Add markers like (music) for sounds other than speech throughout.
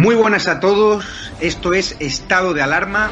Muy buenas a todos, esto es Estado de Alarma.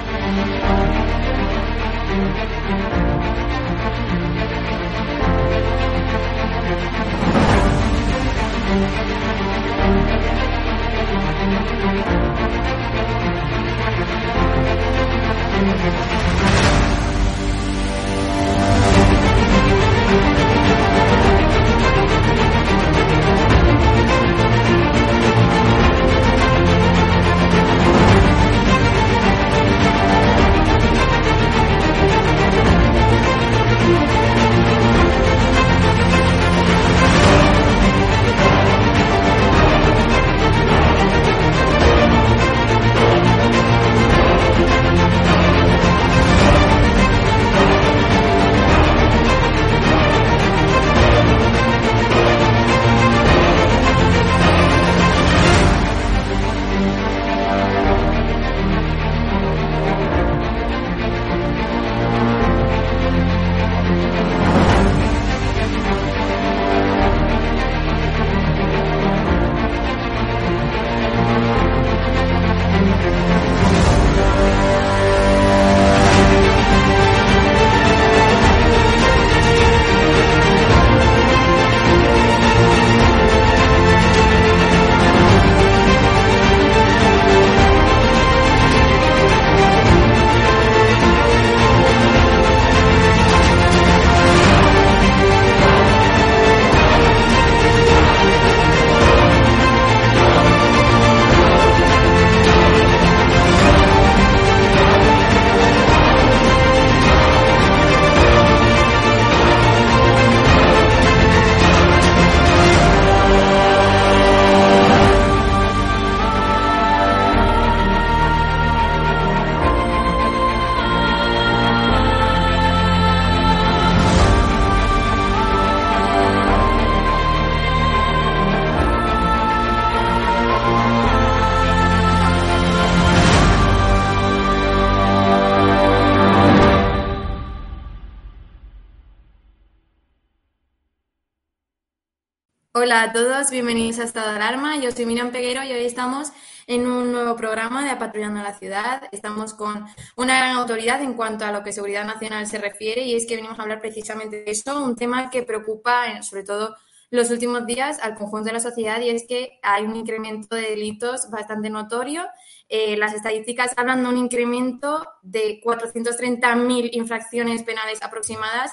A todos, bienvenidos a Estado de Alarma. Yo soy Miriam Peguero y hoy estamos en un nuevo programa de Apatrullando la Ciudad. Estamos con una gran autoridad en cuanto a lo que seguridad nacional se refiere y es que venimos a hablar precisamente de eso, un tema que preocupa sobre todo los últimos días al conjunto de la sociedad y es que hay un incremento de delitos bastante notorio. Eh, las estadísticas hablan de un incremento de 430.000 infracciones penales aproximadas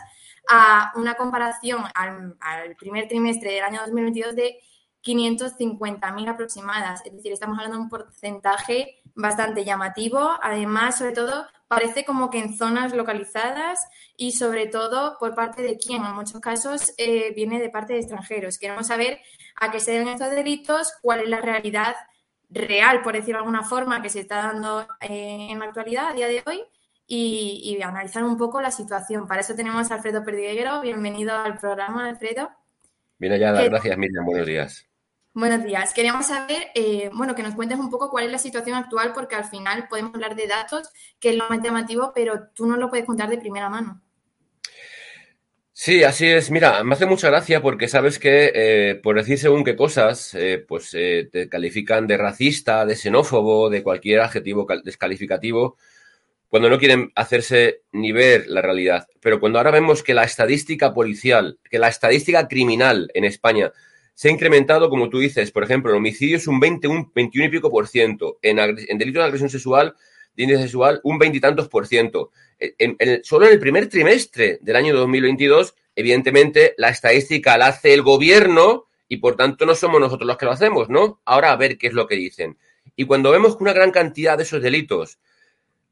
a una comparación al, primer trimestre del año 2022 de 550.000 aproximadas. Es decir, estamos hablando de un porcentaje bastante llamativo. Además, sobre todo, parece como que en zonas localizadas y sobre todo por parte de quién. En muchos casos eh, viene de parte de extranjeros. Queremos saber a qué se deben estos delitos, cuál es la realidad real, por decirlo de alguna forma, que se está dando eh, en la actualidad, a día de hoy, y, analizar un poco la situación. Para eso tenemos a Alfredo Perdiguero. Bienvenido al programa, Alfredo. Bien hallada, gracias Miriam, buenos días. Buenos días. Queríamos saber, eh, bueno, que nos cuentes un poco cuál es la situación actual, porque al final podemos hablar de datos, que es lo más llamativo, pero tú no lo puedes contar de primera mano. Sí, así es. Mira, me hace mucha gracia porque sabes que eh, por decir según qué cosas, eh, pues te califican de racista, de xenófobo, de cualquier adjetivo descalificativo cuando no quieren hacerse ni ver la realidad. Pero cuando ahora vemos que la estadística policial, que la estadística criminal en España se ha incrementado, como tú dices, por ejemplo, en homicidios un 20, un 21 y pico por ciento, en, delitos de agresión sexual, de índice sexual, un veintitantos por ciento. solo en el primer trimestre del año 2022, evidentemente, la estadística la hace el gobierno y por tanto no somos nosotros los que lo hacemos, ¿no? Ahora a ver qué es lo que dicen. Y cuando vemos que una gran cantidad de esos delitos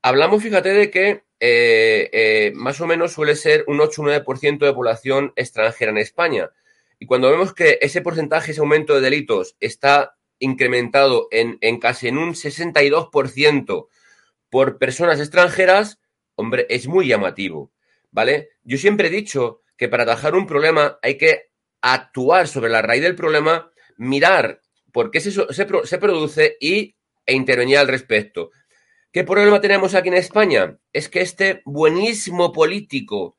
Hablamos, fíjate, de que eh, eh, más o menos suele ser un 8 o 9% de población extranjera en España. Y cuando vemos que ese porcentaje, ese aumento de delitos está incrementado en, casi en un 62% por personas extranjeras, hombre, es muy llamativo, ¿vale? Yo siempre he dicho que para atajar un problema hay que actuar sobre la raíz del problema, mirar por qué se, se, se produce y, e intervenir al respecto. ¿Qué problema tenemos aquí en España? Es que este buenísimo político,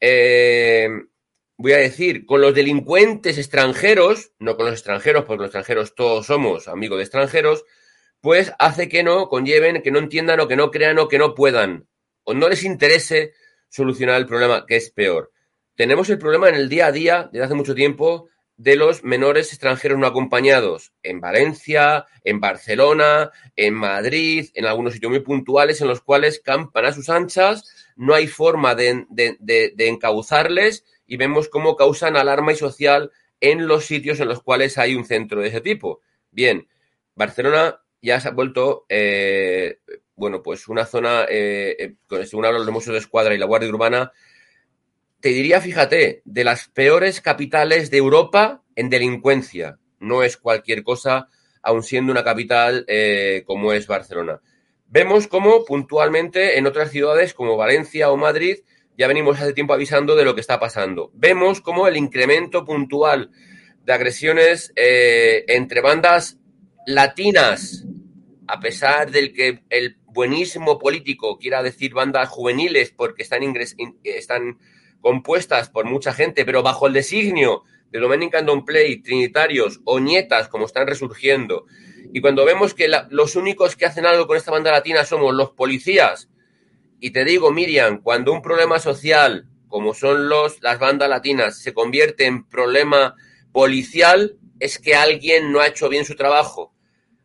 eh, voy a decir, con los delincuentes extranjeros, no con los extranjeros, porque los extranjeros todos somos amigos de extranjeros, pues hace que no conlleven, que no entiendan o que no crean o que no puedan o no les interese solucionar el problema, que es peor. Tenemos el problema en el día a día, desde hace mucho tiempo, de los menores extranjeros no acompañados en Valencia, en Barcelona, en Madrid, en algunos sitios muy puntuales en los cuales campan a sus anchas, no hay forma de, de, de, encauzarles y vemos cómo causan alarma y social en los sitios en los cuales hay un centro de ese tipo. Bien, Barcelona ya se ha vuelto, eh, bueno, pues una zona, eh, eh según hablan los Mossos de Escuadra y la Guardia Urbana, te diría, fíjate, de las peores capitales de Europa en delincuencia. No es cualquier cosa, aun siendo una capital eh, como es Barcelona. Vemos cómo puntualmente en otras ciudades como Valencia o Madrid ya venimos hace tiempo avisando de lo que está pasando. Vemos cómo el incremento puntual de agresiones eh, entre bandas latinas, a pesar del que el buenísimo político quiera decir bandas juveniles porque están, ingres están compuestas por mucha gente, pero bajo el designio de Dominic and Play, Trinitarios o Nietas, como están resurgiendo. Y cuando vemos que los únicos que hacen algo con esta banda latina somos los policías, y te digo, Miriam, cuando un problema social, como son los, las bandas latinas, se convierte en problema policial, es que alguien no ha hecho bien su trabajo.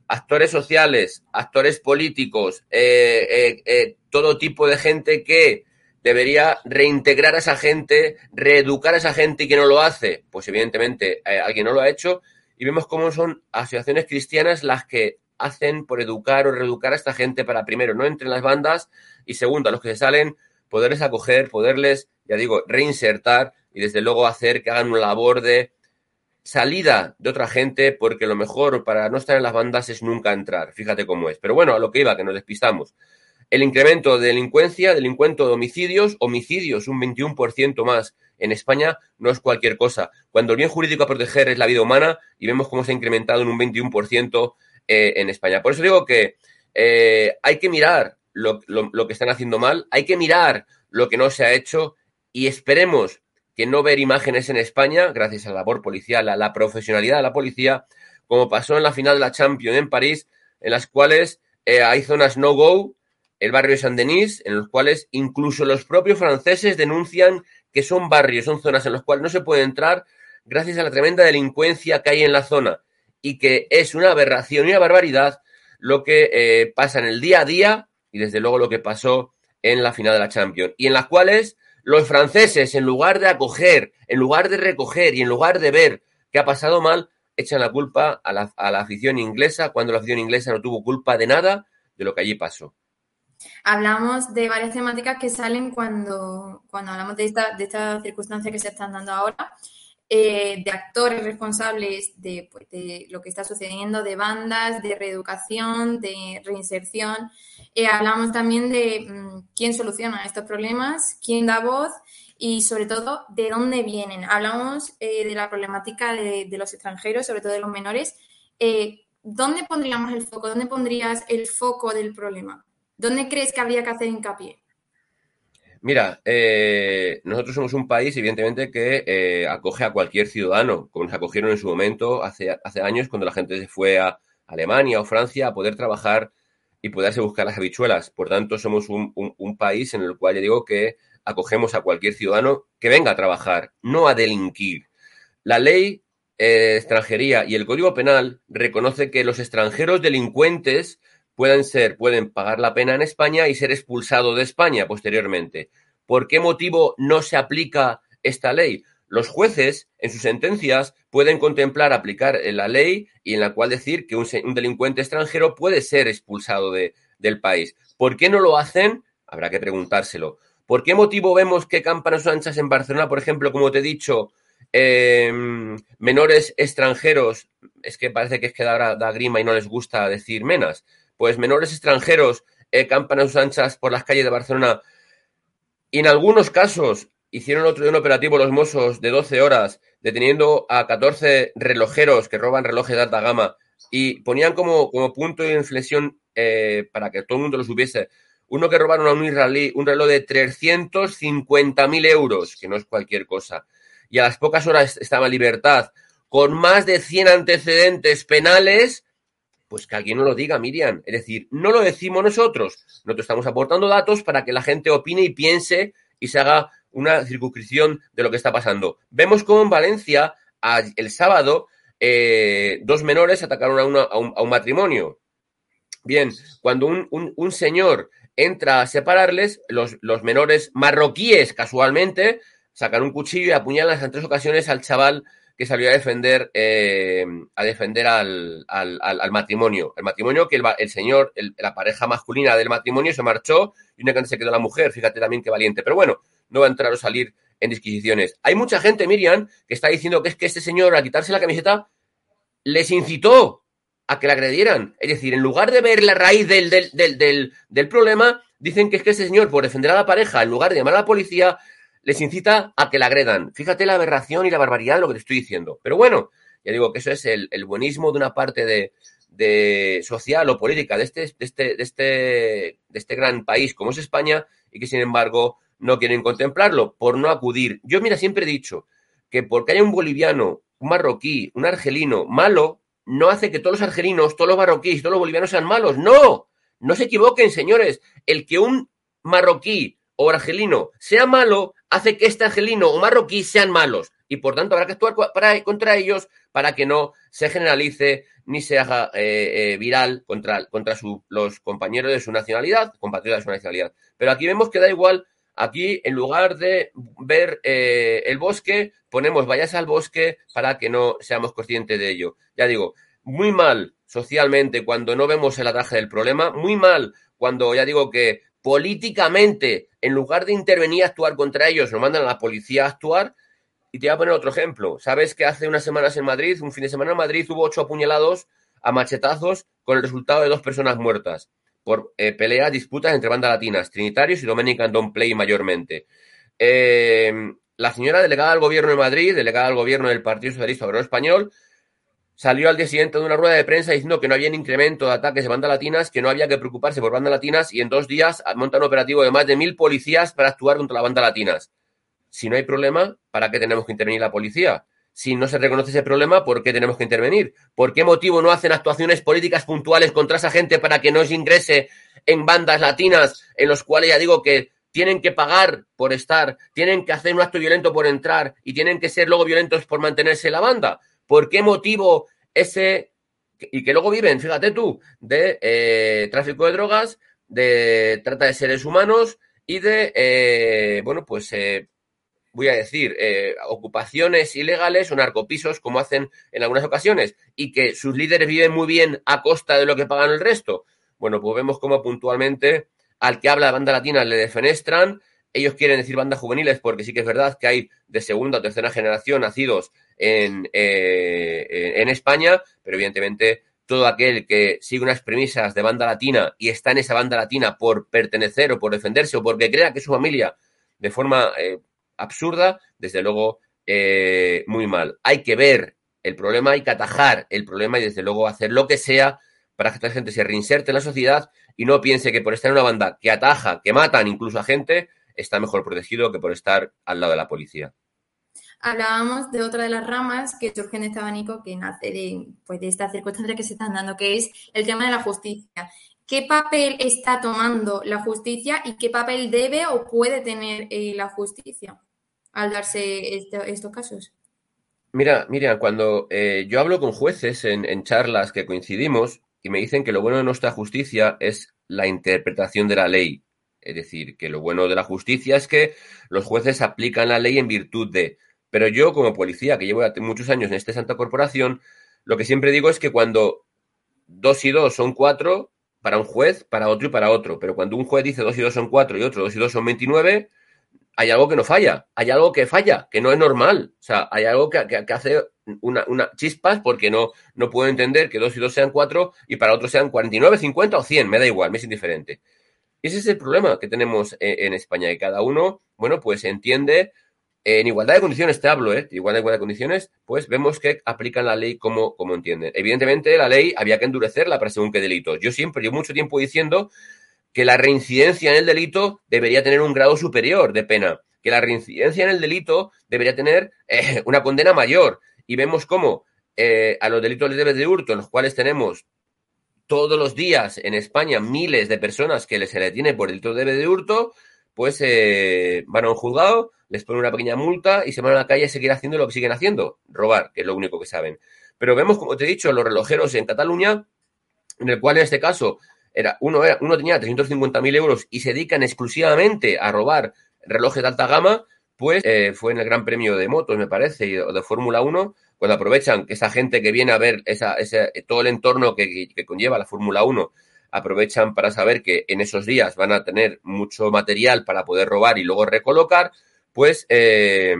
Actores sociales, actores políticos, eh, eh, eh, todo tipo de gente que debería reintegrar a esa gente, reeducar a esa gente y que no lo hace. Pues evidentemente eh, alguien no lo ha hecho y vemos cómo son asociaciones cristianas las que hacen por educar o reeducar a esta gente para primero no entren las bandas y segundo a los que se salen poderles acoger, poderles, ya digo, reinsertar y desde luego hacer que hagan una labor de salida de otra gente porque lo mejor para no estar en las bandas es nunca entrar. Fíjate cómo es. Pero bueno, a lo que iba, que nos despistamos. El incremento de delincuencia, delincuente de homicidios, homicidios un 21% más en España no es cualquier cosa. Cuando el bien jurídico a proteger es la vida humana y vemos cómo se ha incrementado en un 21% eh, en España. Por eso digo que eh, hay que mirar lo que están haciendo mal, hay que mirar lo que no se ha hecho y esperemos que no ver imágenes en España, gracias a la labor policial, a la profesionalidad de la policía, como pasó en la final de la Champions en París, en las cuales eh, hay zonas no-go el barrio de Saint-Denis, en los cuales incluso los propios franceses denuncian que son barrios, son zonas en las cuales no se puede entrar gracias a la tremenda delincuencia que hay en la zona y que es una aberración y una barbaridad lo que eh, pasa en el día a día y desde luego lo que pasó en la final de la Champions y en las cuales los franceses en lugar de acoger, en lugar de recoger y en lugar de ver qué ha pasado mal, echan la culpa a la, a la afición inglesa cuando la afición inglesa no tuvo culpa de nada de lo que allí pasó. Hablamos de varias temáticas que salen cuando, cuando hablamos de esta, de esta circunstancia que se están dando ahora, eh, de actores responsables de, pues, de, lo que está sucediendo, de bandas, de reeducación, de reinserción. Eh, hablamos también de mmm, quién soluciona estos problemas, quién da voz y sobre todo de dónde vienen. Hablamos eh, de la problemática de, los extranjeros, sobre todo de los menores. ¿Dónde pondríamos el foco? ¿Dónde pondrías el foco del problema? ¿Dónde crees que habría que hacer hincapié? Mira, eh, nosotros somos un país, evidentemente, que eh, acoge a cualquier ciudadano, como nos acogieron en su momento hace, años, cuando la gente se fue a Alemania o Francia a poder trabajar y poderse buscar las habichuelas. Por tanto, somos un, país en el cual ya digo que acogemos a cualquier ciudadano que venga a trabajar, no a delinquir. La ley eh, extranjería y el Código Penal reconoce que los extranjeros delincuentes pueden ser, pueden pagar la pena en España y ser expulsados de España posteriormente. ¿Por qué motivo no se aplica esta ley? Los jueces, en sus sentencias, pueden contemplar aplicar la ley y en la cual decir que un, un delincuente extranjero puede ser expulsado de, del país. ¿Por qué no lo hacen? Habrá que preguntárselo. ¿Por qué motivo vemos que campanas anchas en Barcelona, por ejemplo, como te he dicho, em, menores extranjeros, es que parece que es que da, da, grima y no les gusta decir menas, pues menores extranjeros eh, campan a sus anchas por las calles de Barcelona y en algunos casos hicieron otro de un operativo los Mossos de 12 horas deteniendo a 14 relojeros que roban relojes de alta gama y ponían como, como punto de inflexión eh, para que todo el mundo lo supiese. Uno que robaron a un israelí un reloj de 350.000 euros, que no es cualquier cosa. Y a las pocas horas estaba en libertad, con más de 100 antecedentes penales, pues que alguien no lo diga, Miriam. Es decir, no lo decimos nosotros. Nosotros estamos aportando datos para que la gente opine y piense y se haga una circunscripción de lo que está pasando. Vemos cómo en Valencia, el sábado, eh, dos menores atacaron a, un, matrimonio. Bien, cuando un, señor entra a separarles, los, los, menores marroquíes, casualmente, sacan un cuchillo y apuñalan en tres ocasiones al chaval que salió a defender, eh, a defender al, al, matrimonio. El matrimonio que el, señor, la pareja masculina del matrimonio se marchó y únicamente se quedó la mujer. Fíjate también qué valiente. Pero bueno, no va a entrar o salir en disquisiciones. Hay mucha gente, Miriam, que está diciendo que es que este señor, al quitarse la camiseta, les incitó a que la agredieran. Es decir, en lugar de ver la raíz del, del, del, del, problema, dicen que es que este señor, por defender a la pareja, en lugar de llamar a la policía, les incita a que la agredan. Fíjate la aberración y la barbaridad de lo que te estoy diciendo. Pero bueno, ya digo que eso es el, buenismo de una parte de, social o política de este, este, este, de este gran país como es España y que sin embargo no quieren contemplarlo por no acudir. Yo, mira, siempre he dicho que porque haya un boliviano, un marroquí, un argelino malo, no hace que todos los argelinos, todos los marroquíes, todos los bolivianos sean malos. No, no se equivoquen, señores. El que un marroquí o argelino sea malo hace que este argelino o marroquí sean malos. Y por tanto habrá que actuar contra ellos para que no se generalice ni se haga eh, eh, viral contra, los compañeros de su nacionalidad, compatriotas de su nacionalidad. Pero aquí vemos que da igual Aquí, en lugar de ver eh, el bosque, ponemos vayas al bosque para que no seamos conscientes de ello. Ya digo, muy mal socialmente cuando no vemos el ataje del problema, muy mal cuando ya digo que políticamente, en lugar de intervenir y actuar contra ellos, nos mandan a la policía a actuar. Y te voy a poner otro ejemplo. Sabes que hace unas semanas en Madrid, un fin de semana en Madrid, hubo ocho apuñalados a machetazos con el resultado de dos personas muertas por eh, peleas, disputas entre bandas latinas, Trinitarios y Dominican Don't Play mayormente. Eh, la señora delegada al gobierno de Madrid, delegada al gobierno del Partido Socialista Obrero Español, salió al día siguiente de una rueda de prensa diciendo que no había un incremento de ataques de bandas latinas, que no había que preocuparse por bandas latinas y en dos días montan un operativo de más de mil policías para actuar contra las bandas latinas. Si no hay problema, ¿para qué tenemos que intervenir la policía? si no se reconoce ese problema, ¿por qué tenemos que intervenir? ¿Por qué motivo no hacen actuaciones políticas puntuales contra esa gente para que no se ingrese en bandas latinas en los cuales ya digo que tienen que pagar por estar, tienen que hacer un acto violento por entrar y tienen que ser luego violentos por mantenerse en la banda? ¿Por qué motivo ese, y que luego viven, fíjate tú, de eh, tráfico de drogas, de trata de seres humanos y de, eh, bueno, pues eh, voy a decir, ocupaciones ilegales o narcopisos, como hacen en algunas ocasiones, y que sus líderes viven muy bien a costa de lo que pagan el resto. Bueno, pues vemos cómo puntualmente al que habla de banda latina le defenestran. Ellos quieren decir bandas juveniles porque sí que es verdad que hay de segunda o tercera generación nacidos en, eh, en España, pero evidentemente todo aquel que sigue unas premisas de banda latina y está en esa banda latina por pertenecer o por defenderse o porque crea que su familia de forma eh, absurda, desde luego eh, muy mal. Hay que ver el problema, hay que atajar el problema y desde luego hacer lo que sea para que esta gente se reinserte en la sociedad y no piense que por estar en una banda que ataja, que matan incluso a gente, está mejor protegido que por estar al lado de la policía. Hablábamos de otra de las ramas que surge en este abanico que nace de, pues, de esta circunstancia que se están dando, que es el tema de la justicia. ¿Qué papel está tomando la justicia y qué papel debe o puede tener eh, la justicia? al darse estos casos? Mira, mira, cuando eh, yo hablo con jueces en, charlas que coincidimos y me dicen que lo bueno de nuestra justicia es la interpretación de la ley. Es decir, que lo bueno de la justicia es que los jueces aplican la ley en virtud de. Pero yo, como policía, que llevo muchos años en esta santa corporación, lo que siempre digo es que cuando dos y dos son cuatro, para un juez, para otro y para otro. Pero cuando un juez dice dos y dos son cuatro y otro dos y dos son veintinueve, hay algo que no falla, hay algo que falla, que no es normal. O sea, hay algo que, hace una, chispas porque no, no puedo entender que dos y dos sean cuatro y para otros sean 49, 50 o 100, me da igual, me es indiferente. Ese es el problema que tenemos en, España, y cada uno, bueno, pues entiende, en igualdad de condiciones te hablo, ¿eh? Igualdad, igualdad de condiciones, pues vemos que aplican la ley como, como entienden. Evidentemente, la ley había que endurecerla para según qué delitos. Yo siempre, yo mucho tiempo diciendo que la reincidencia en el delito debería tener un grado superior de pena, que la reincidencia en el delito debería tener eh, una condena mayor. Y vemos cómo eh, a los delitos de hurto, en los cuales tenemos todos los días en España miles de personas que se le detiene por delito de hurto, pues eh, van a un juzgado, les ponen una pequeña multa y se van a la calle a seguir haciendo lo que siguen haciendo, robar, que es lo único que saben. Pero vemos, como te he dicho, los relojeros en Cataluña, en el cual en este caso uno, uno tenía 350.000 euros y se dedican exclusivamente a robar relojes de alta gama, pues eh, fue en el Gran Premio de motos, me parece, o de Fórmula 1, cuando aprovechan que esa gente que viene a ver esa, ese, todo el entorno que, conlleva la Fórmula 1, aprovechan para saber que en esos días van a tener mucho material para poder robar y luego recolocar, pues eh,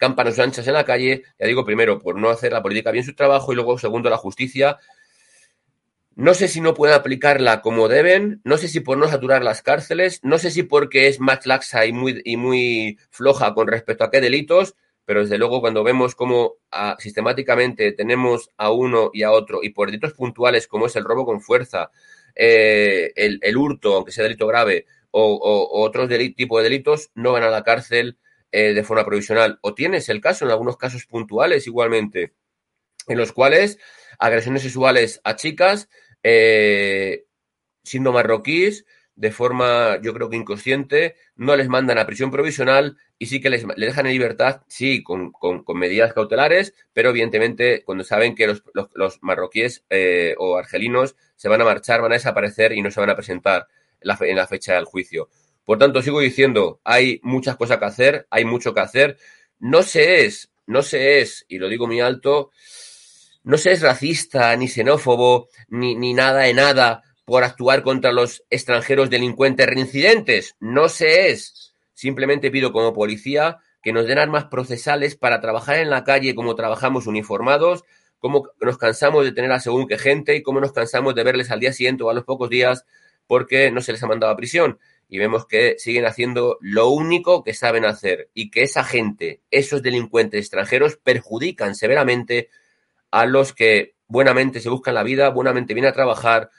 campanos anchas en la calle, ya digo, primero, por no hacer la política bien su trabajo y luego, segundo, la justicia. No sé si no pueden aplicarla como deben, no sé si por no saturar las cárceles, no sé si porque es más laxa y muy, y muy floja con respecto a qué delitos, pero desde luego cuando vemos cómo ah, sistemáticamente tenemos a uno y a otro, y por delitos puntuales como es el robo con fuerza, eh, el, hurto, aunque sea delito grave, o, otros tipos de delitos, no van a la cárcel eh, de forma provisional. O tienes el caso, en algunos casos puntuales igualmente, en los cuales agresiones sexuales a chicas eh, siendo marroquíes, de forma, yo creo que inconsciente, no les mandan a prisión provisional y sí que les, dejan en libertad, sí, con, medidas cautelares, pero evidentemente cuando saben que los, marroquíes eh, o argelinos se van a marchar, van a desaparecer y no se van a presentar en la, en la fecha del juicio. Por tanto, sigo diciendo, hay muchas cosas que hacer, hay mucho que hacer. No se es, no se es, y lo digo muy alto, no se es racista, ni xenófobo, ni, ni nada de nada por actuar contra los extranjeros delincuentes reincidentes. No se es. Simplemente pido como policía que nos den armas procesales para trabajar en la calle como trabajamos uniformados, como nos cansamos de tener a según qué gente y cómo nos cansamos de verles al día siguiente o a los pocos días porque no se les ha mandado a prisión. Y vemos que siguen haciendo lo único que saben hacer y que esa gente, esos delincuentes extranjeros, perjudican severamente a los que buenamente se buscan la vida, buenamente vienen a trabajar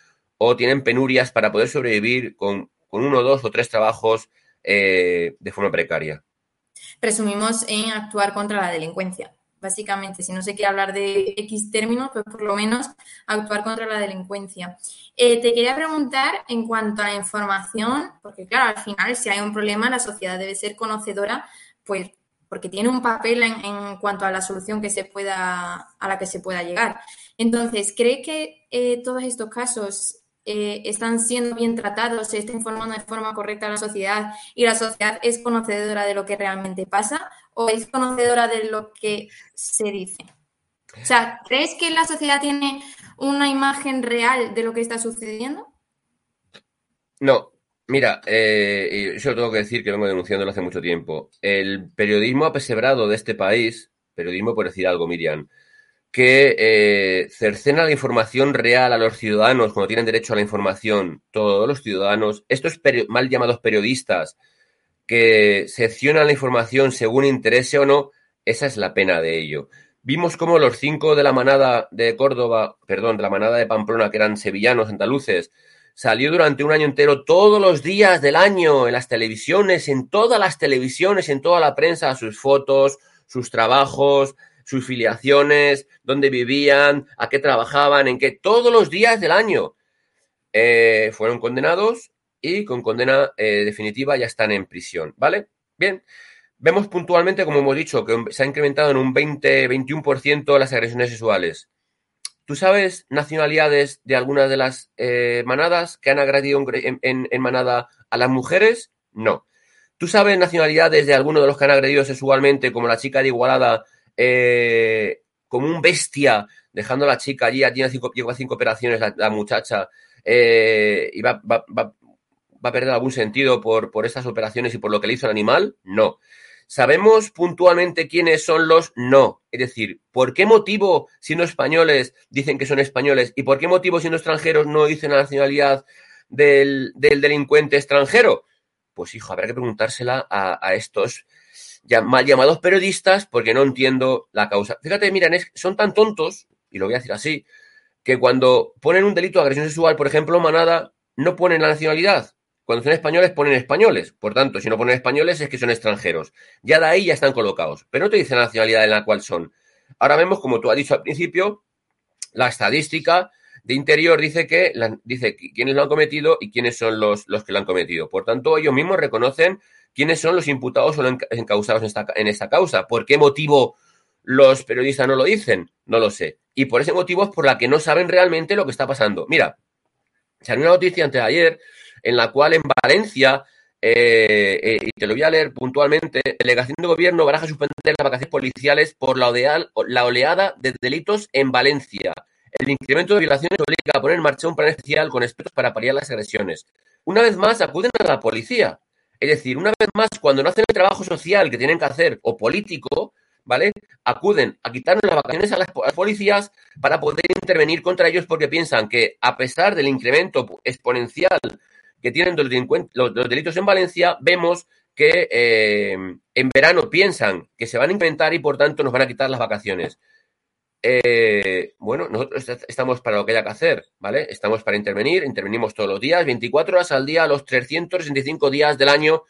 o tienen penurias para poder sobrevivir con, uno, dos o tres trabajos eh, de forma precaria. Resumimos en actuar contra la delincuencia. Básicamente, si no se quiere hablar de X términos, pues por lo menos actuar contra la delincuencia. Eh, te quería preguntar en cuanto a la información, porque claro, al final, si hay un problema, la sociedad debe ser conocedora, pues porque tiene un papel en, cuanto a la solución que se pueda, a la que se pueda llegar. Entonces, ¿cree que eh, todos estos casos eh, están siendo bien tratados, se está informando de forma correcta a la sociedad y la sociedad es conocedora de lo que realmente pasa o es conocedora de lo que se dice? O sea, ¿crees que la sociedad tiene una imagen real de lo que está sucediendo? No, Mira, eh, yo tengo que decir que vengo denunciándolo hace mucho tiempo. El periodismo apesebrado de este país, periodismo por decir algo, Miriam, que eh, cercena la información real a los ciudadanos cuando tienen derecho a la información, todos los ciudadanos, estos mal llamados periodistas que seccionan la información según interese o no, esa es la pena de ello. Vimos cómo los cinco de la manada de Córdoba, perdón, de la manada de Pamplona, que eran sevillanos, andaluces, Salió durante un año entero todos los días del año en las televisiones, en todas las televisiones, en toda la prensa, sus fotos, sus trabajos, sus filiaciones, dónde vivían, a qué trabajaban, en qué, todos los días del año. Eh, fueron condenados y con condena eh, definitiva ya están en prisión, ¿vale? Bien, vemos puntualmente, como hemos dicho, que se ha incrementado en un 20-21% las agresiones sexuales. ¿Tú sabes nacionalidades de algunas de las eh, manadas que han agredido en, manada a las mujeres? No. ¿Tú sabes nacionalidades de algunos de los que han agredido sexualmente, como la chica de Igualada, eh, como un bestia, dejando a la chica allí, allí cinco, a cinco operaciones la, muchacha, eh, y va, a perder algún sentido por, estas operaciones y por lo que le hizo el animal? No. ¿Sabemos puntualmente quiénes son los? No. Es decir, ¿por qué motivo, siendo españoles, dicen que son españoles? ¿Y por qué motivo, siendo extranjeros, no dicen la nacionalidad del, delincuente extranjero? Pues hijo, habrá que preguntársela a, estos mal llamados periodistas porque no entiendo la causa. Fíjate, miran, son tan tontos, y lo voy a decir así, que cuando ponen un delito de agresión sexual, por ejemplo, manada, no ponen la nacionalidad. Cuando son españoles, ponen españoles. Por tanto, si no ponen españoles, es que son extranjeros. Ya de ahí ya están colocados. Pero no te dicen la nacionalidad en la cual son. Ahora vemos, como tú has dicho al principio, la estadística de Interior dice que dice quiénes lo han cometido y quiénes son los, los que lo han cometido. Por tanto, ellos mismos reconocen quiénes son los imputados o encausados en esta, en esta causa. ¿Por qué motivo los periodistas no lo dicen? No lo sé. Y por ese motivo es por la que no saben realmente lo que está pasando. Mira, salió una noticia antes de ayer en la cual en Valencia, eh, eh, y te lo voy a leer puntualmente, delegación de gobierno baraja suspender las vacaciones policiales por la, la oleada de delitos en Valencia. El incremento de violaciones obliga a poner en marcha un plan especial con expertos para paliar las agresiones. Una vez más, acuden a la policía. Es decir, una vez más, cuando no hacen el trabajo social que tienen que hacer o político, ¿vale? Acuden a quitarnos las vacaciones a las, policías para poder intervenir contra ellos porque piensan que a pesar del incremento exponencial que tienen los, delitos en Valencia, vemos que eh, en verano piensan que se van a incrementar y por tanto nos van a quitar las vacaciones. Eh, bueno, nosotros estamos para lo que haya que hacer, ¿vale? Estamos para intervenir, intervenimos todos los días, 24 horas al día, los 365 días del año,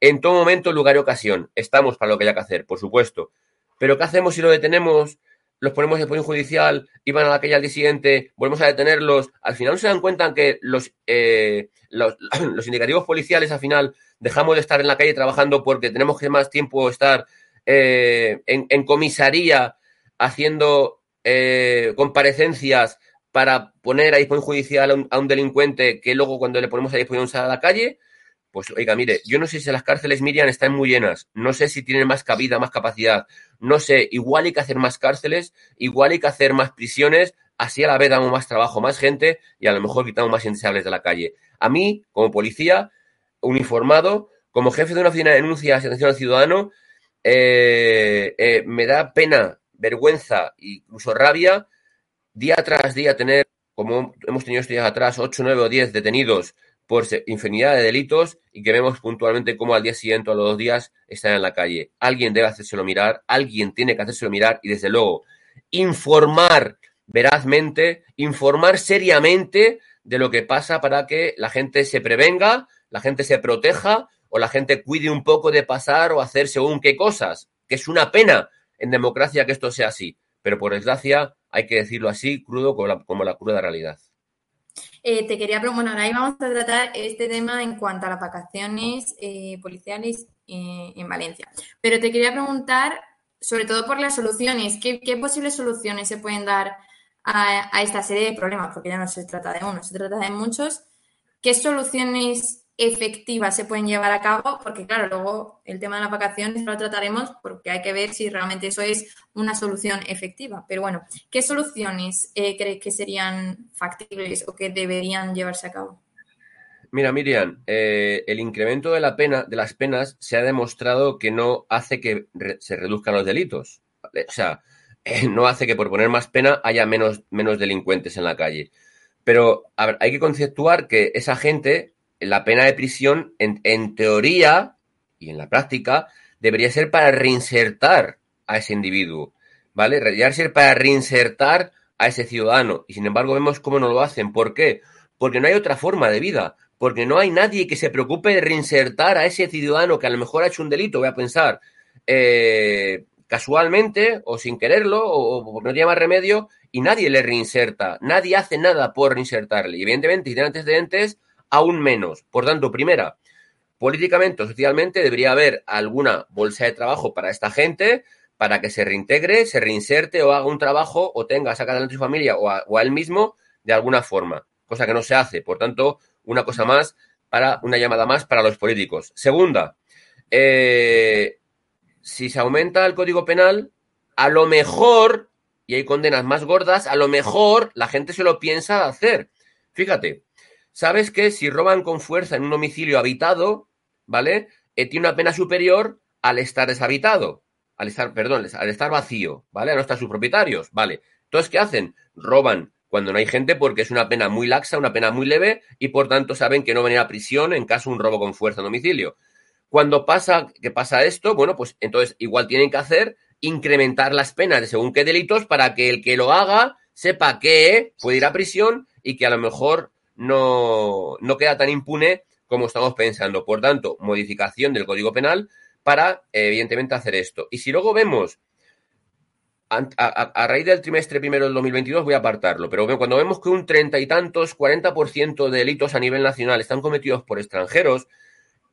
en todo momento, lugar y ocasión. Estamos para lo que haya que hacer, por supuesto. Pero ¿qué hacemos si lo detenemos? Los ponemos en posición judicial y van a la calle al día siguiente, volvemos a detenerlos. Al final no se dan cuenta que los, eh, los, (clears throat) indicativos policiales, al final, dejamos de estar en la calle trabajando porque tenemos que más tiempo estar eh, en, comisaría haciendo eh, comparecencias para poner a disposición judicial a un, delincuente que luego cuando le ponemos a disposición a la calle pues oiga, mire, yo no sé si las cárceles Miriam están muy llenas, no sé si tienen más cabida, más capacidad, no sé, igual hay que hacer más cárceles, igual hay que hacer más prisiones, así a la vez damos más trabajo más gente y a lo mejor quitamos más indeseables de la calle. A mí, como policía, uniformado, como jefe de una oficina de denuncias y atención al ciudadano, eh, eh, me da pena, vergüenza e incluso rabia día tras día tener, como hemos tenido estos días atrás, 8, 9 o 10 detenidos por infinidad de delitos y que vemos puntualmente cómo al día siguiente o a los dos días están en la calle. Alguien debe hacérselo mirar, alguien tiene que hacérselo mirar y desde luego informar verazmente, informar seriamente de lo que pasa para que la gente se prevenga, la gente se proteja o la gente cuide un poco de pasar o hacer según qué cosas, que es una pena en democracia que esto sea así, pero por desgracia hay que decirlo así, crudo como la, como la cruda realidad. Eh, te quería preguntar, bueno, ahora vamos a tratar este tema en cuanto a las vacaciones eh, policiales eh, en Valencia. Pero te quería preguntar, sobre todo por las soluciones, ¿qué, posibles soluciones se pueden dar a, a, esta serie de problemas? Porque ya no se trata de uno, se trata de muchos. ¿Qué soluciones efectivas se pueden llevar a cabo, porque claro, luego el tema de las vacaciones lo trataremos porque hay que ver si realmente eso es una solución efectiva. Pero bueno, ¿qué soluciones eh, crees que serían factibles o que deberían llevarse a cabo? Mira, Miriam, eh, el incremento de la pena, de las penas, se ha demostrado que no hace que se reduzcan los delitos. O sea, (laughs) no hace que por poner más pena haya menos, menos delincuentes en la calle. Pero hay que conceptuar que esa gente la pena de prisión, en, teoría y en la práctica, debería ser para reinsertar a ese individuo, ¿vale? Debería ser para reinsertar a ese ciudadano. Y sin embargo vemos cómo no lo hacen. ¿Por qué? Porque no hay otra forma de vida. Porque no hay nadie que se preocupe de reinsertar a ese ciudadano que a lo mejor ha hecho un delito, voy a pensar, eh, casualmente o sin quererlo o, porque no tiene más remedio y nadie le reinserta. Nadie hace nada por reinsertarle. Y evidentemente, si tiene antecedentes, aún menos. Por tanto, primera, políticamente o socialmente debería haber alguna bolsa de trabajo para esta gente para que se reintegre, se reinserte o haga un trabajo o tenga, saca adelante su familia o a, él mismo de alguna forma, cosa que no se hace. Por tanto, una cosa más para una llamada más para los políticos. Segunda, eh, si se aumenta el código penal, a lo mejor, y hay condenas más gordas, a lo mejor la gente se lo piensa hacer. Fíjate, sabes que si roban con fuerza en un domicilio habitado, ¿vale? Eh, tiene una pena superior al estar deshabitado, al estar, perdón, al estar vacío, ¿vale? A no estar sus propietarios, ¿vale? Entonces, ¿qué hacen? Roban cuando no hay gente porque es una pena muy laxa, una pena muy leve y por tanto saben que no van a a prisión en caso de un robo con fuerza en domicilio. Cuando pasa que pasa esto, bueno, pues entonces igual tienen que hacer incrementar las penas de según qué delitos para que el que lo haga sepa que puede ir a prisión y que a lo mejor no, no queda tan impune como estamos pensando. Por tanto, modificación del Código Penal para, evidentemente, hacer esto. Y si luego vemos, a, raíz del trimestre primero del 2022, voy a apartarlo, pero cuando vemos que un treinta y tantos, 40% de delitos a nivel nacional están cometidos por extranjeros,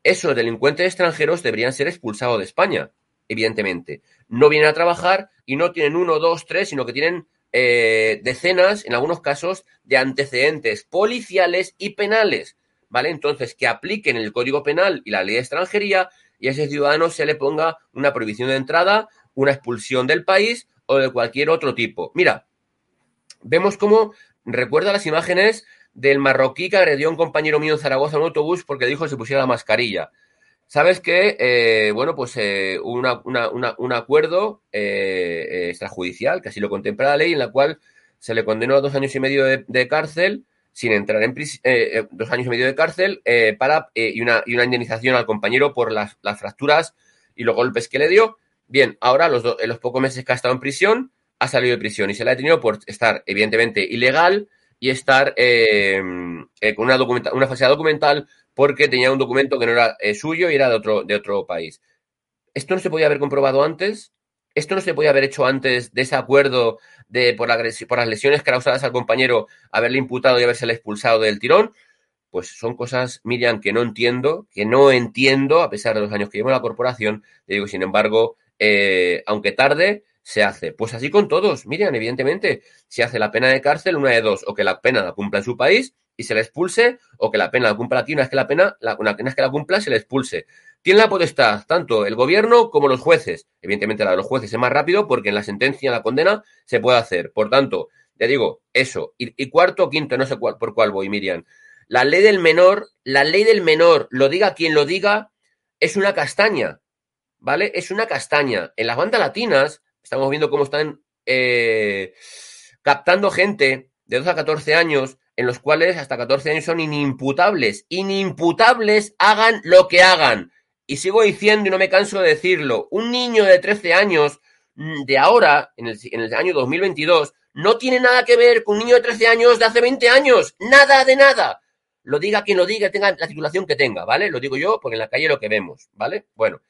esos delincuentes extranjeros deberían ser expulsados de España, evidentemente. No vienen a trabajar y no tienen uno, dos, tres, sino que tienen eh, decenas, en algunos casos, de antecedentes policiales y penales. ¿Vale? Entonces, que apliquen el Código Penal y la ley de extranjería y a ese ciudadano se le ponga una prohibición de entrada, una expulsión del país o de cualquier otro tipo. Mira, vemos cómo recuerda las imágenes del marroquí que agredió a un compañero mío en Zaragoza en un autobús porque dijo que se pusiera la mascarilla. Sabes que, eh, bueno, pues eh, un acuerdo eh, extrajudicial, que así lo contempla la ley, en la cual se le condenó a dos años y medio de, cárcel, sin entrar en dos años y medio de cárcel, para, y, una, y una indemnización al compañero por las, fracturas y los golpes que le dio. Bien, ahora, los en los pocos meses que ha estado en prisión, ha salido de prisión y se le ha detenido por estar, evidentemente, ilegal y estar eh, eh, con una, una falsedad documental porque tenía un documento que no era eh, suyo y era de otro, de otro país. ¿Esto no se podía haber comprobado antes? ¿Esto no se podía haber hecho antes de ese acuerdo de por, por las lesiones causadas al compañero haberle imputado y haberse expulsado del tirón? Pues son cosas, Miriam, que no entiendo, que no entiendo, a pesar de los años que llevo en la corporación. digo, sin embargo, aunque tarde, se hace. Pues así con todos, Miriam, evidentemente, si hace la pena de cárcel, una de dos, o que la pena la cumpla en su país y se la expulse, o que la pena la cumpla aquí, una vez que la pena, la, una vez que la cumpla, se la expulse. Tiene la potestad tanto el gobierno como los jueces. Evidentemente la de los jueces es más rápido porque en la sentencia, en la condena, se puede hacer. Por tanto, ya digo, eso. Y, cuarto quinto, no sé cuál, por cuál voy, Miriam. La ley del menor, la ley del menor, lo diga quien lo diga, es una castaña. ¿Vale? Es una castaña. En las bandas latinas, Estamos viendo cómo están eh, captando gente de 2 a 14 años, en los cuales hasta 14 años son inimputables. Inimputables, hagan lo que hagan. Y sigo diciendo y no me canso de decirlo, un niño de 13 años mm, de ahora, en el, en el año 2022, no tiene nada que ver con un niño de 13 años de hace 20 años. Nada de nada. Lo diga quien lo diga, tenga la titulación que tenga, ¿vale? Lo digo yo porque en la calle lo que vemos, ¿vale? Bueno,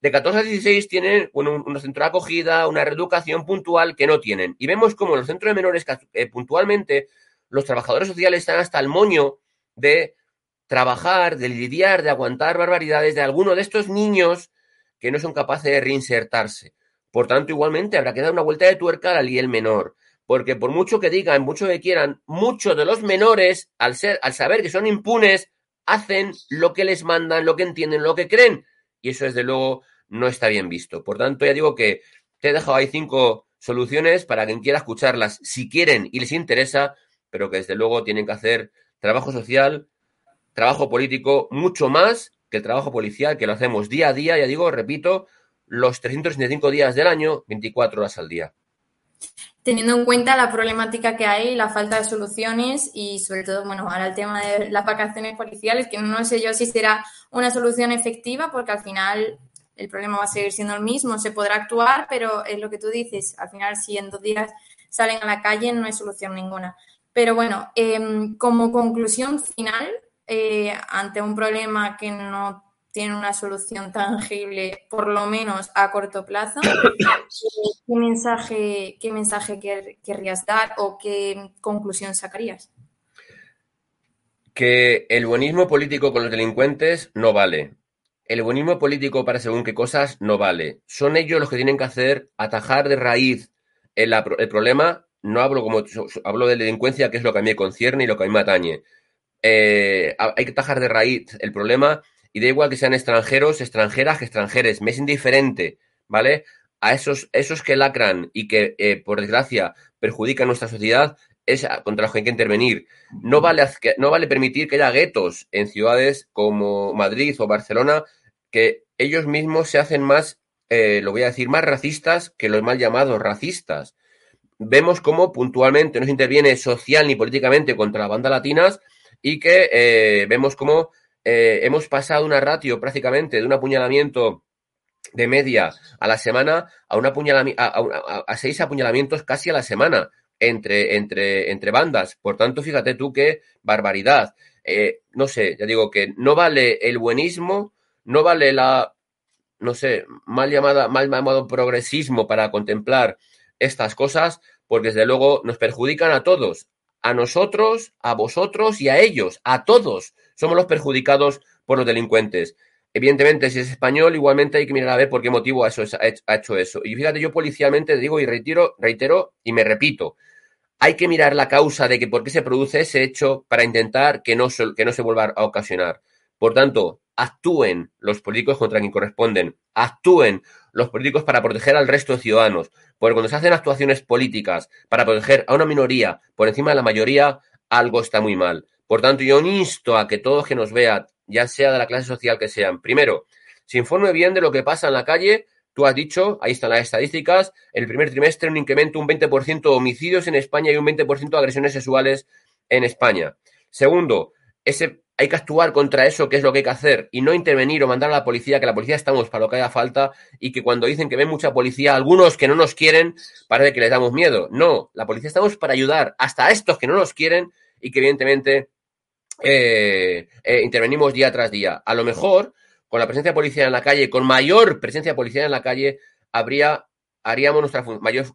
de 14 a 16 tienen bueno, un, centro de acogida, una reeducación puntual que no tienen. Y vemos como en los centros de menores eh, puntualmente los trabajadores sociales están hasta el moño de trabajar, de lidiar, de aguantar barbaridades de alguno de estos niños que no son capaces de reinsertarse. Por tanto, igualmente habrá que dar una vuelta de tuerca a la ley del menor. Porque por mucho que digan, mucho que quieran, muchos de los menores, al, ser, al saber que son impunes, hacen lo que les mandan, lo que entienden, lo que creen y eso desde luego no está bien visto. Por tanto, ya digo que te he dejado ahí cinco soluciones para quien quiera escucharlas, si quieren y les interesa, pero que desde luego tienen que hacer trabajo social, trabajo político, mucho más que el trabajo policial, que lo hacemos día a día, ya digo, repito, los 365 días del año, 24 horas al día teniendo en cuenta la problemática que hay, la falta de soluciones y sobre todo, bueno, ahora el tema de las vacaciones policiales, que no sé yo si será una solución efectiva porque al final el problema va a seguir siendo el mismo, se podrá actuar, pero es lo que tú dices, al final si en dos días salen a la calle no hay solución ninguna. Pero bueno, em, como conclusión final, eh, ante un problema que no tiene una solución tangible, por lo menos a corto plazo, (coughs) ¿qué mensaje, qué mensaje querrías dar o qué conclusión sacarías? Que el buenismo político con los delincuentes no vale. El buenismo político para según qué cosas no vale. Son ellos los que tienen que hacer atajar de raíz el, problema. No hablo como hablo de delincuencia, que es lo que a mí me concierne y lo que a mí me atañe. Eh, hay que atajar de raíz el problema y da igual que sean extranjeros, extranjeras que extranjeres, me es indiferente, ¿vale? A esos, esos que lacran y que, eh, por desgracia, perjudican nuestra sociedad, es contra los que hay que intervenir. No vale, no vale permitir que haya guetos en ciudades como Madrid o Barcelona que ellos mismos se hacen más, eh, lo voy a decir, más racistas que los mal llamados racistas. Vemos cómo puntualmente no se interviene social ni políticamente contra las bandas latinas y que eh, vemos cómo eh, hemos pasado una ratio prácticamente de un apuñalamiento de media a la semana a, a, seis apuñalamientos casi a la semana entre, entre, entre bandas. Por tanto, fíjate tú qué barbaridad. No sé, ya digo que no vale el buenismo, no vale la, no sé, mal llamada, mal llamado progresismo para contemplar estas cosas, porque desde luego nos perjudican a todos, a nosotros, a vosotros y a ellos, a todos. Somos los perjudicados por los delincuentes. Evidentemente, si es español, igualmente hay que mirar a ver por qué motivo ha hecho, eso. Y fíjate, yo policialmente digo y reitero, y me repito, hay que mirar la causa de que por qué se produce ese hecho para intentar que no se vuelva a ocasionar. Por tanto, actúen los políticos contra quien corresponden, actúen los políticos para proteger al resto de ciudadanos, porque cuando se hacen actuaciones políticas para proteger a una minoría por encima de la mayoría, algo está muy mal. Por tanto, yo insto a que todos que nos vean, ya sea de la clase social que sean, primero, se informe bien de lo que pasa en la calle. Tú has dicho, ahí están las estadísticas, el primer trimestre un incremento un 20% de homicidios en España y un 20% de agresiones sexuales en España. Segundo, ese hay que actuar contra eso, que es lo que hay que hacer, y no intervenir o mandar a la policía, que la policía estamos para lo que haga falta, y que cuando dicen que ven mucha policía, algunos que no nos quieren, parece que les damos miedo. No, la policía estamos para ayudar hasta a estos que no nos quieren y que evidentemente eh, eh, intervenimos día tras día. A lo mejor, con la presencia policial en la calle, con mayor presencia policial en la calle, habría, haríamos nuestra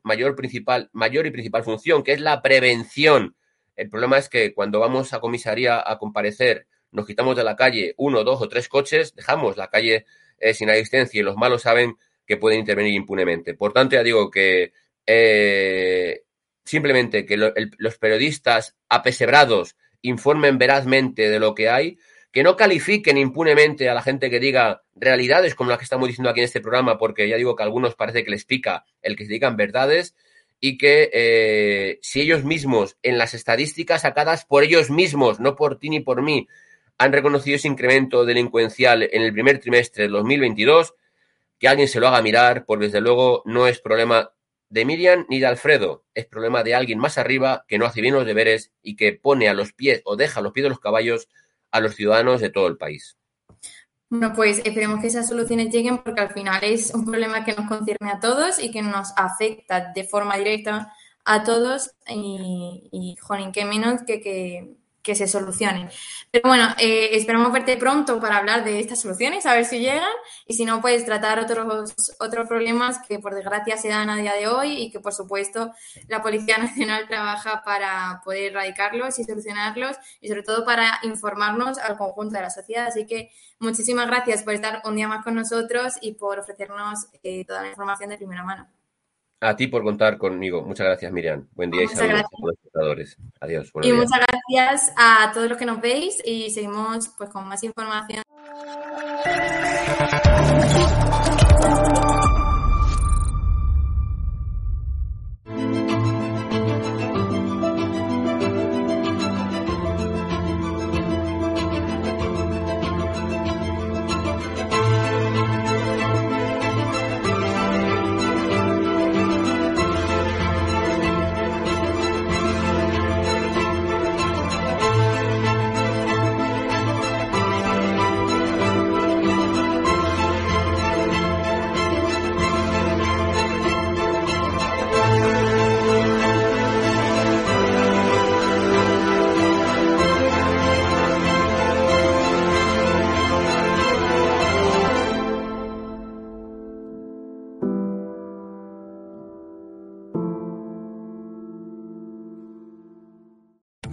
mayor, principal, mayor y principal función, que es la prevención. El problema es que cuando vamos a comisaría a comparecer nos quitamos de la calle uno, dos o tres coches, dejamos la calle eh, sin asistencia y los malos saben que pueden intervenir impunemente. Por tanto, ya digo que eh, simplemente que los periodistas apesebrados informen verazmente de lo que hay, que no califiquen impunemente a la gente que diga realidades como las que estamos diciendo aquí en este programa, porque ya digo que a algunos parece que les pica el que se digan verdades, y que eh, si ellos mismos, en las estadísticas sacadas por ellos mismos, no por ti ni por mí, han reconocido ese incremento delincuencial en el primer trimestre del 2022, que alguien se lo haga mirar, porque desde luego no es problema de Miriam ni de Alfredo, es problema de alguien más arriba que no hace bien los deberes y que pone a los pies o deja a los pies de los caballos a los ciudadanos de todo el país. Bueno, pues esperemos que esas soluciones lleguen porque al final es un problema que nos concierne a todos y que nos afecta de forma directa a todos y, y joder, qué menos que, que que se solucionen. Pero bueno, eh, esperamos verte pronto para hablar de estas soluciones, a ver si llegan, y si no, pues tratar otros, otros problemas que por desgracia se dan a día de hoy y que por supuesto la Policía (laughs) Nacional trabaja para poder erradicarlos y solucionarlos y sobre todo para informarnos al conjunto de la sociedad. Así que muchísimas gracias por estar un día más con nosotros y por ofrecernos eh, toda la información de primera mano. A ti por contar conmigo. Muchas gracias, Miriam. Buen día y saludos a todos los espectadores. Adiós. Y muchas gracias a todos los que nos veis y seguimos pues con más información.